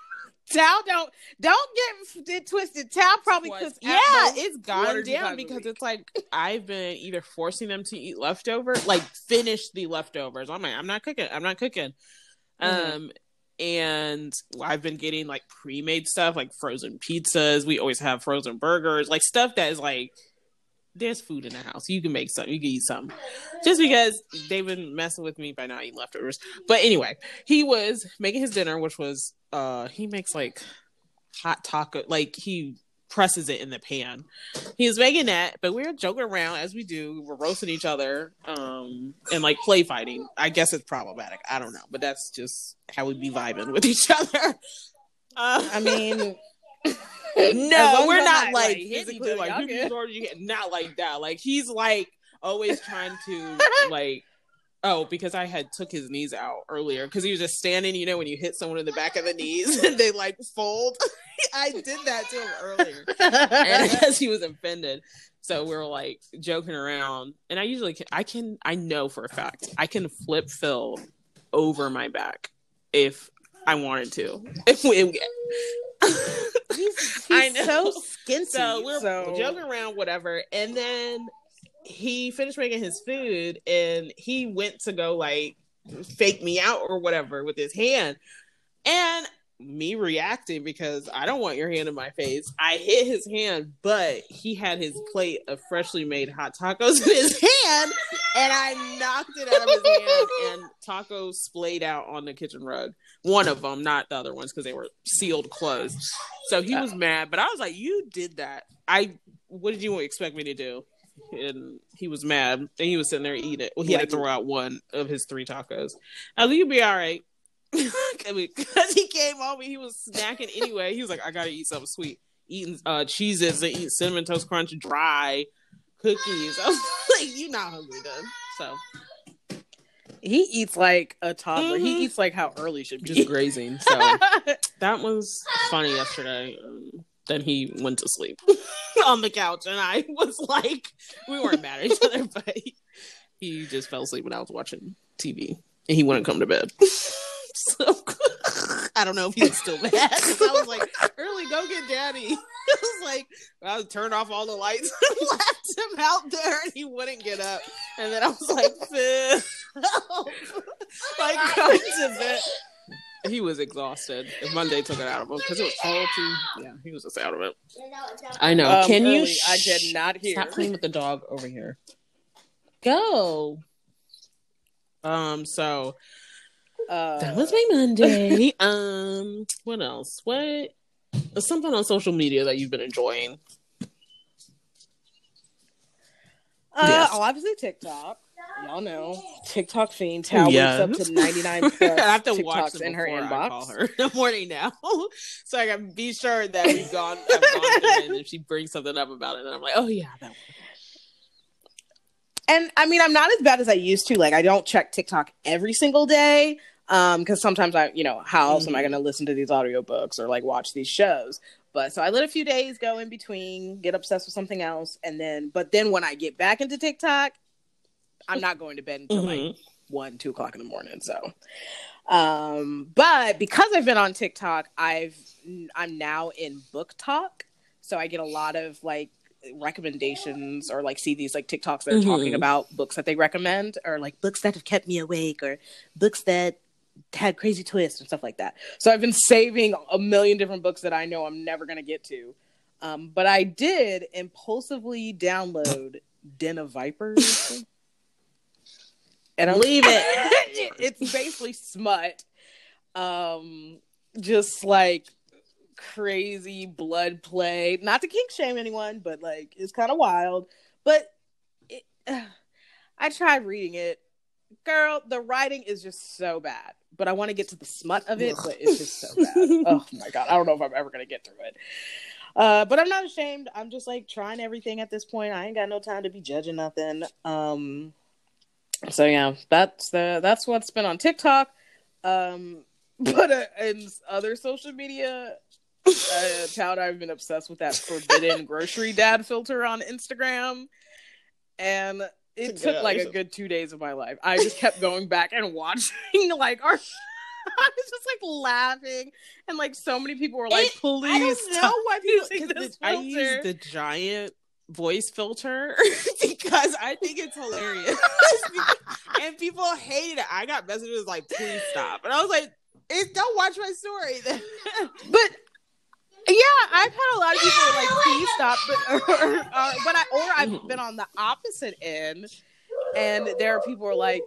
Tal don't don't get it twisted. Tal probably because yeah, it's one gone down because it's like I've been either forcing them to eat leftover, like finish the leftovers. I'm like, I'm not cooking. I'm not cooking. Mhm. Um, and I've been getting like pre-made stuff, like frozen pizzas. We always have frozen burgers, like stuff that is like there's food in the house. You can make something. You can eat something. Just because they've been messing with me by not eating leftovers. But anyway, he was making his dinner, which was uh he makes like hot taco like he presses it in the pan. He was making that, but we were joking around as we do. We're roasting each other, um, and like play fighting. I guess it's problematic. I don't know, but that's just how we be vibing with each other. Uh, I mean, no, we're not like, like, physically like good. sword you not like that. Like he's like always trying to like oh because I had took his knees out earlier because he was just standing. You know when you hit someone in the back of the knees and they like fold. I did that to him earlier, and as he was offended. So we were like joking around, and I usually can, I can I know for a fact I can flip Phil over my back if I wanted to. He's, I he's know. so skinty. so we're so- joking around, whatever. And then he finished making his food and he went to go like fake me out or whatever with his hand. And me reacting because I don't want your hand in my face. I hit his hand, but he had his plate of freshly made hot tacos in his hand, and I knocked it out of his hand, and tacos splayed out on the kitchen rug. One of them, not the other ones, because they were sealed closed. So he was mad, but I was like, "You did that. I. What did you expect me to do?" And he was mad, and he was sitting there eating it. Well, he had to throw out one of his three tacos. I like, "You'll be all right." because he came and he was snacking anyway. He was like, I gotta eat something sweet. Eating uh cheeses and eating cinnamon toast crunch dry cookies. I was like, you're not hungry then. So he eats like a toddler. Mhm. He eats like how early should be. just grazing. So that was funny yesterday. Um, then he went to sleep on the couch and I was like, we weren't mad at each other, but he, he just fell asleep when I was watching TV and he wouldn't come to bed. I don't know if he was still mad I was like, "Early, go get daddy." I was like, I was turned off all the lights and left him out there, and he wouldn't get up. And then I was like, "Finn, like come to bed." He was exhausted. And Monday took it out of him because it was cold too. Yeah, he was just out of it. I know. Um, Can you? Early, I did not hear. Stop playing with the dog over here. Go. Um. So Uh, that was my Monday. um. What else? What? Something on social media that you've been enjoying. Uh, Yes. oh, obviously TikTok. Y'all know TikTok fiend. Tao Yes. wakes up to ninety nine I have to watch TikToks them in her I inbox. call her in the morning now, so I can be sure that we've gone. I've gone through it, and if she brings something up about it, then I'm like, oh yeah, that one. And I mean, I'm not as bad as I used to. Like, I don't check TikTok every single day. Um, because sometimes I, you know, how else am I Mhm. going to listen to these audiobooks or like watch these shows? But so I let a few days go in between, get obsessed with something else, and then, but then when I get back into TikTok, I'm not going to bed until like Mhm. one, two o'clock in the morning. So, um, but because I've been on TikTok, I've I'm now in book talk, so I get a lot of like recommendations or like see these like TikToks that are talking Mhm. about books that they recommend or like books that have kept me awake or books that had crazy twists and stuff like that. So I've been saving a million different books that I know I'm never gonna get to. Um, but I did impulsively download Den of Vipers. and I leave it. it's basically smut. Um, just like crazy blood play. Not to kink shame anyone, but like it's kind of wild. But it, I tried reading it. Girl, the writing is just so bad. But I want to get to the smut of it, but it's just so bad. oh my god, I don't know if I'm ever gonna get through it. Uh, but I'm not ashamed. I'm just like trying everything at this point. I ain't got no time to be judging nothing. Um, so yeah, that's the that's what's been on TikTok. Um, but uh, in other social media, uh, Town I've been obsessed with that forbidden grocery dad filter on Instagram, and it took good. like a good two days of my life. I just kept going back and watching like our. I was just like laughing, and like so many people were like, It- "Please I don't know why people using 'cause this the- I use the giant voice filter because I think it's hilarious. and people hated it. I got messages like, please stop. And I was like, it, don't watch my story. But yeah, I've had a lot of people like, please stop. But or, uh, but I or I've been on the opposite end, and there are people who are like,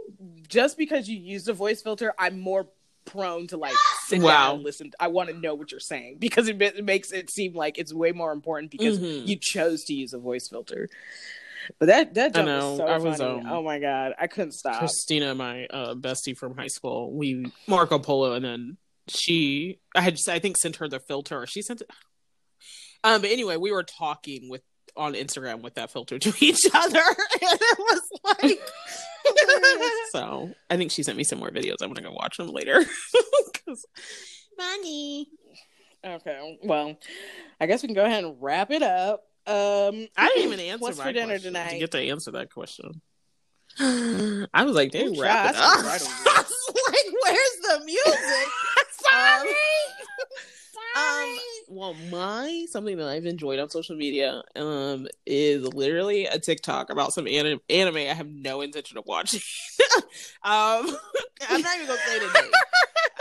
just because you use a voice filter, I'm more prone to like sit Wow. down and listen. I want to know what you're saying because it, it makes it seem like it's way more important because Mhm. you chose to use a voice filter. But that that I know, was so I was, funny. um, oh my god, I couldn't stop. Christina, my uh, bestie from high school, we Marco Polo, and then she, I had, I think, sent her the filter, or she sent it. Um, but anyway, we were talking with on Instagram with that filter to each other, and it was like. so I think she sent me some more videos. I'm gonna go watch them later. Money. Okay, well, I guess we can go ahead and wrap it up. Um, I didn't even answer What's my for dinner tonight? To get to answer that question. I was like, "Dang, wrap it up." right I was like, "Where's the music?" Sorry. Um, well, my something that I've enjoyed on social media um is literally a TikTok about some anim- anime I have no intention of watching. um, I'm not even gonna say the name.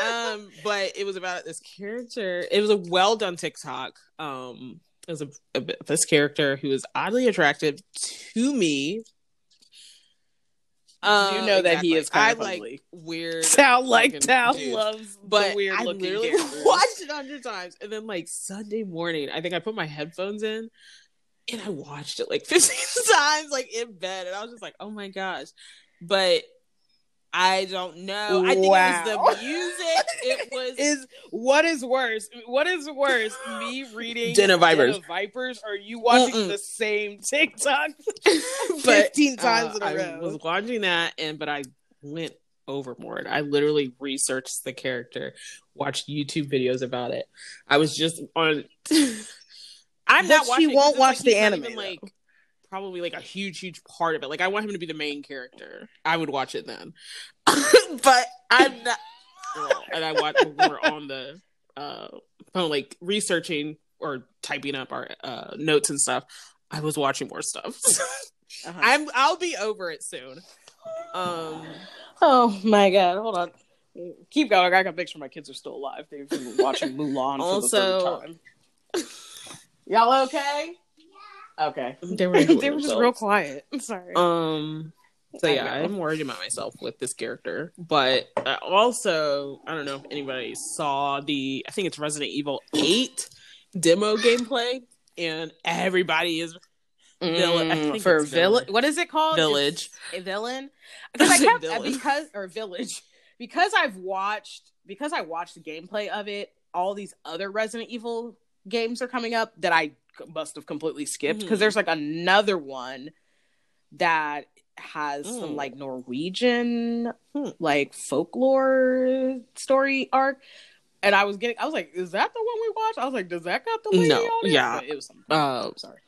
Um, but it was about this character. It was a well done TikTok. Um, it was a, a this character who is oddly attractive to me. Uh, you know that he is kind I of like ugly. weird. Sound like fucking Tao loves But the weird I looking literally characters. watched it a hundred times, and then like Sunday morning, I think I put my headphones in, and I watched it like fifteen times, like in bed, and I was just like, "Oh my gosh!" But I don't know. I think Wow. it was the music. It was Is what is worse? What is worse? Me reading Den of Vipers. Vipers, or you watching Mm-mm. the same TikTok but, fifteen times uh, in a I row? I was watching that, and but I went overboard. I literally researched the character, watched YouTube videos about it. I was just on. I'm But not she watching. won't watch like the anime, even, like probably like a huge, huge part of it. Like I want him to be the main character. I would watch it then, but I'm not. girl, and I watched. We're on the uh, phone, like researching or typing up our uh, notes and stuff. I was watching more stuff. uh-huh. I'm. I'll be over it soon. Um. Oh my god! Hold on. Keep going. I got to make sure my kids are still alive. They've been watching Mulan also, for the third time. Y'all okay? Okay. They were they were just real quiet. I'm sorry. Um so yeah, I'm worried about myself with this character, but uh, also I don't know if anybody saw the I think it's Resident Evil 8 demo gameplay and everybody is villain for villain. What is it called? Village. A villain. Because I kept villain. because or village because I've watched because I watched the gameplay of it. All these other Resident Evil games are coming up that I must have completely skipped because mm-hmm. there's like another one that has mm. some like Norwegian hmm. like folklore story arc. And I was getting, I was like, "Is that the one we watched?" I was like, "Does that got the lady no, on it?" Yeah, but it was. Some, uh, sorry,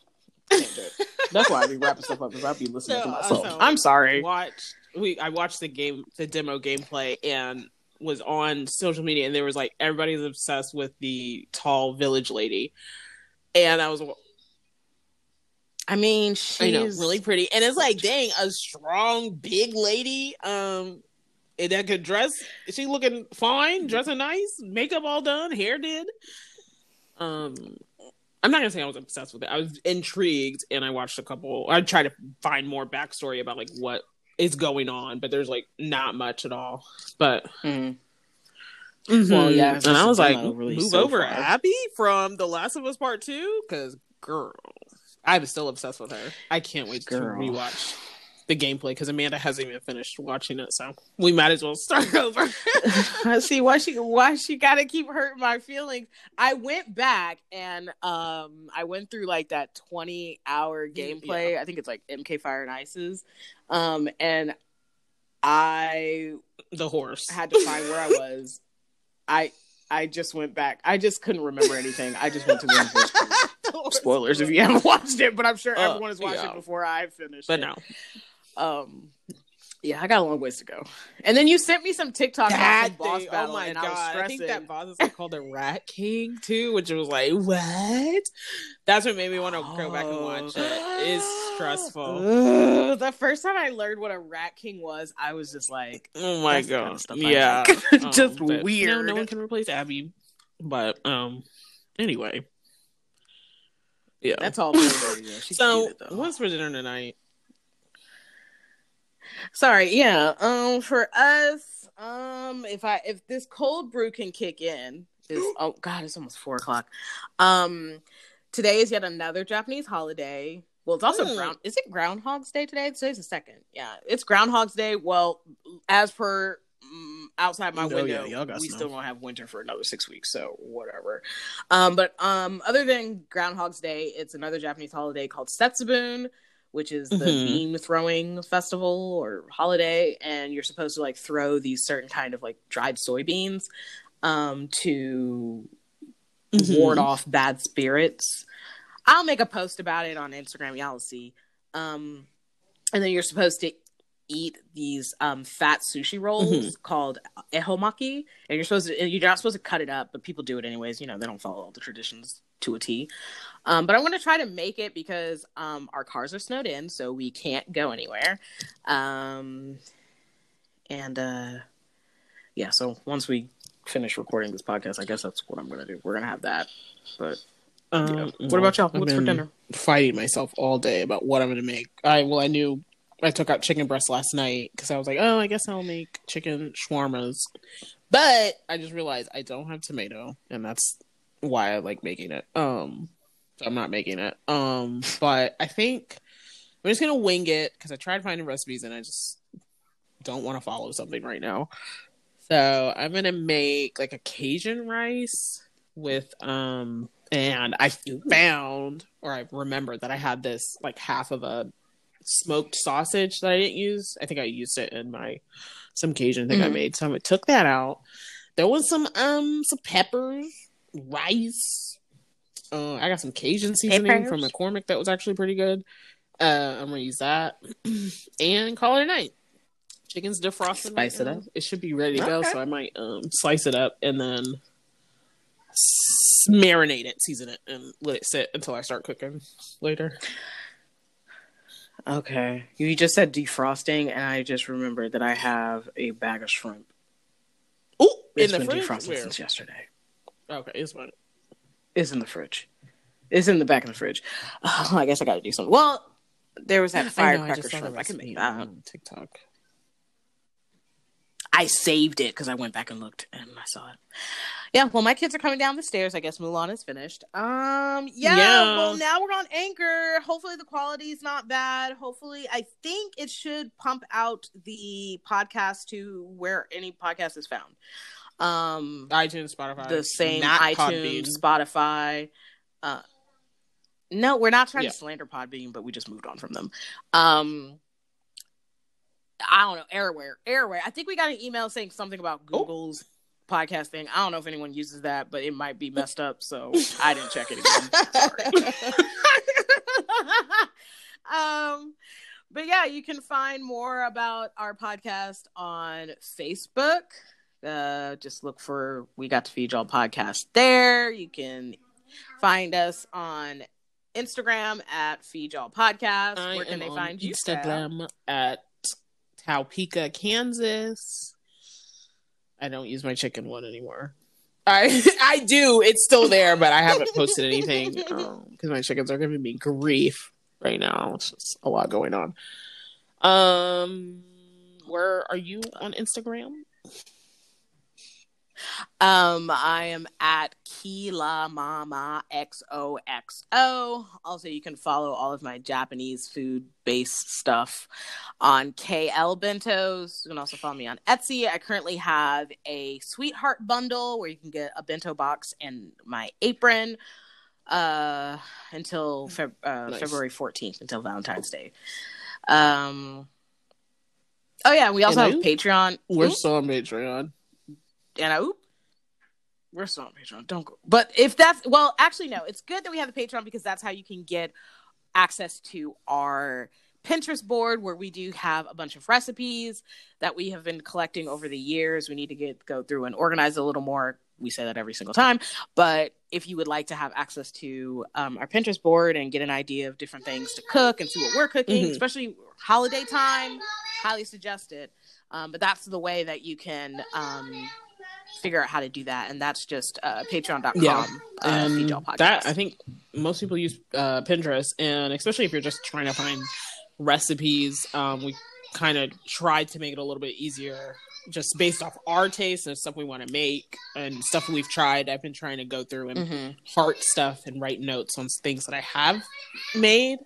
That's why I be wrapping stuff up because I be listening so, to myself. So I'm sorry. Watch we. I watched the game, the demo gameplay, and was on social media, and there was like everybody's obsessed with the tall village lady, and I was I mean, she's know, really pretty, and it's like, dang, a strong, big lady. Um, that could dress. She looking fine, dressing nice, makeup all done, hair did. Um, I'm not gonna say I was obsessed with it. I was intrigued, and I watched a couple. I tried to find more backstory about like what is going on, but there's like not much at all. But. Mm. Mm-hmm. Well, yeah, and I was like, move so over far. Abby from The Last of Us Part Two, because girl, I'm still obsessed with her. I can't wait Girl. to rewatch the gameplay because Amanda hasn't even finished watching it, so we might as well start over. I see why she why she got to keep hurting my feelings. I went back and um I went through like that 20 hour gameplay. Yeah. I think it's like MK Fire and Ice's, um and I the horse had to find where I was. I I just went back. I just couldn't remember anything. I just went to the spoilers if you haven't watched it, but I'm sure uh, everyone has watched yeah. it before I finished. But it. no. Um yeah, I got a long ways to go. And then you sent me some TikTok that boss thing, battle, oh my god! I, I, think that boss is like called a Rat King too, which was like what? That's what made me want to go back and watch it. It's stressful. the first time I learned what a Rat King was, I was just like, oh my god, kind of yeah, just um, weird. No, no one can replace Abby. But um, anyway, yeah, that's all. so, what's for dinner tonight? Sorry, yeah. Um, for us, um, if I if this cold brew can kick in, is oh god, it's almost four o'clock. Um, today is yet another Japanese holiday. Well, it's also mm. ground. Is it Groundhog's Day today? Today's the second. Yeah, it's Groundhog's Day. Well, as per um, outside my oh, window, yeah, we still don't have winter for another six weeks. So whatever. Um, but um, other than Groundhog's Day, it's another Japanese holiday called Setsubun which is the mm-hmm. bean throwing festival or holiday, and you're supposed to like throw these certain kind of like dried soybeans um, to mm-hmm. ward off bad spirits. I'll make a post about it on Instagram. Y'all see. Um, and then you're supposed to eat these um, fat sushi rolls mm-hmm. called ehomaki, and you're supposed to you're not supposed to cut it up, but people do it anyways. You know, they don't follow all the traditions to a T. Um, but I'm going to try to make it because um, our cars are snowed in, so we can't go anywhere. Um, and uh, yeah, so once we finish recording this podcast, I guess that's what I'm going to do. We're going to have that. But um, yeah. what about y'all? What's for dinner? Fighting myself all day about what I'm going to make. I well, I knew I took out chicken breast last night because I was like, oh, I guess I'll make chicken shawarmas. But I just realized I don't have tomato, and that's why I like making it. Um, so I'm not making it. Um, but I think I'm just gonna wing it because I tried finding recipes and I just don't want to follow something right now. So I'm gonna make like a Cajun rice with um, and I found or I remember that I had this like half of a smoked sausage that I didn't use. I think I used it in my some Cajun thing mm-hmm. I made. So I took that out. There was some um some peppers rice. Uh, I got some Cajun seasoning Peppers. from McCormick that was actually pretty good. Uh, I'm gonna use that and call it a night. chicken's defrosting. Spice right it now. up. It should be ready to go, so I might um slice it up and then s- marinate it, season it, and let it sit until I start cooking later. Okay. You just said defrosting, and I just remembered that I have a bag of shrimp. Ooh, in It's the been fridge. defrosted Where? since yesterday. Okay, it's fine. It's in the fridge. It's in the back of the fridge. Oh, I guess I got to do something. Well, there was that I know, I firecracker just saw the shrimp. I can make that. on TikTok. I saved it because I went back and looked and I saw it. Yeah, well, my kids are coming down the stairs. I guess Mulan is finished. Um, yeah, Yeah. Well, now we're on Anchor. Hopefully, the quality is not bad. Hopefully, I think it should pump out the podcast to where any podcast is found. Um, iTunes, Spotify, the same not iTunes, Podbean. Spotify. Uh, no, we're not trying Yeah. to slander Podbean, but we just moved on from them. Um, I don't know, Airware, Airware. I think we got an email saying something about Oh. Google's podcast thing. I don't know if anyone uses that, but it might be messed up, so I didn't check it again. um, but yeah, you can find more about our podcast on Facebook. Uh, just look for "We Got to Feed Y'all" podcast there. You can find us on Instagram at Feed Y'all Podcast. I Where can they find you? Instagram at Topeka, Kansas. I don't use my chicken one anymore. I I do. It's still there, but I haven't posted anything because my chickens are giving me grief right now. It's just a lot going on. Um, where are you on Instagram? Um, I am at Kila Mama XOXO. Also, you can follow all of my Japanese food based stuff on KL Bentos. You can also follow me on Etsy. I currently have a sweetheart bundle where you can get a bento box and my apron uh until Feb- uh, Nice. February 14th until Valentine's Day. Um Oh yeah, we also And have Patreon. We're still on Patreon. And I oop, we're still on Patreon. Don't go. But if that's well, actually no, it's good that we have the Patreon because that's how you can get access to our Pinterest board where we do have a bunch of recipes that we have been collecting over the years. We need to get go through and organize a little more. We say that every single time, but if you would like to have access to um, our Pinterest board and get an idea of different things to cook and see what we're cooking, Mhm. especially holiday time, highly suggested. Um, but that's the way that you can um, figure out how to do that, and that's just uh, patreon.com. Yeah. uh, that I think most people use uh, Pinterest, and especially if you're just trying to find recipes, um, we kind of tried to make it a little bit easier, just based off our taste and stuff we want to make and stuff we've tried. I've been trying to go through and Mhm. heart stuff and write notes on things that I have made.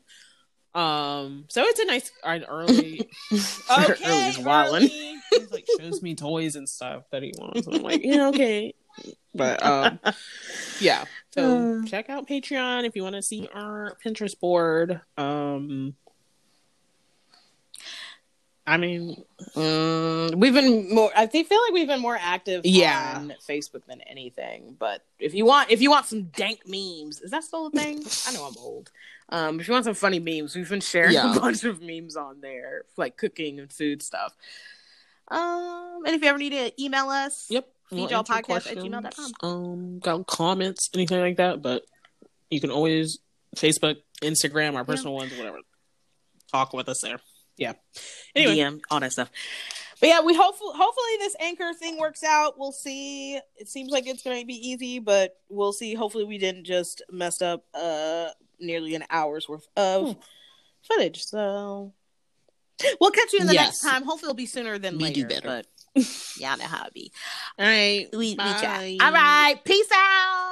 Um, so it's a nice an early. okay, early. He's like shows me toys and stuff that he wants. And I'm like, yeah, okay. But um, yeah. So Uh. check out Patreon if you want to see our Pinterest board. Um, I mean, Mm, we've been more. I feel like we've been more active Yeah. on Facebook than anything. But if you want, if you want some dank memes, is that still a thing? I know I'm old. Um, if you want some funny memes, we've been sharing Yeah. a bunch of memes on there, like cooking and food stuff. Um, and if you ever need to email us, yep. Feed y'all podcast at gmail.com. Um, got comments, anything like that. But you can always Facebook, Instagram, our personal ones, whatever. Talk with us there. Yeah. Anyway, DM, all that stuff. But yeah, we hopefully hopefully this anchor thing works out. We'll see. It seems like it's going to be easy, but we'll see. Hopefully, we didn't just mess up uh nearly an hour's worth of Hmm. footage. So we'll catch you in the Yes. next time. Hopefully, it'll be sooner than We later. do better. But y'all know how it be. all right. We, we chat. All right. Peace out.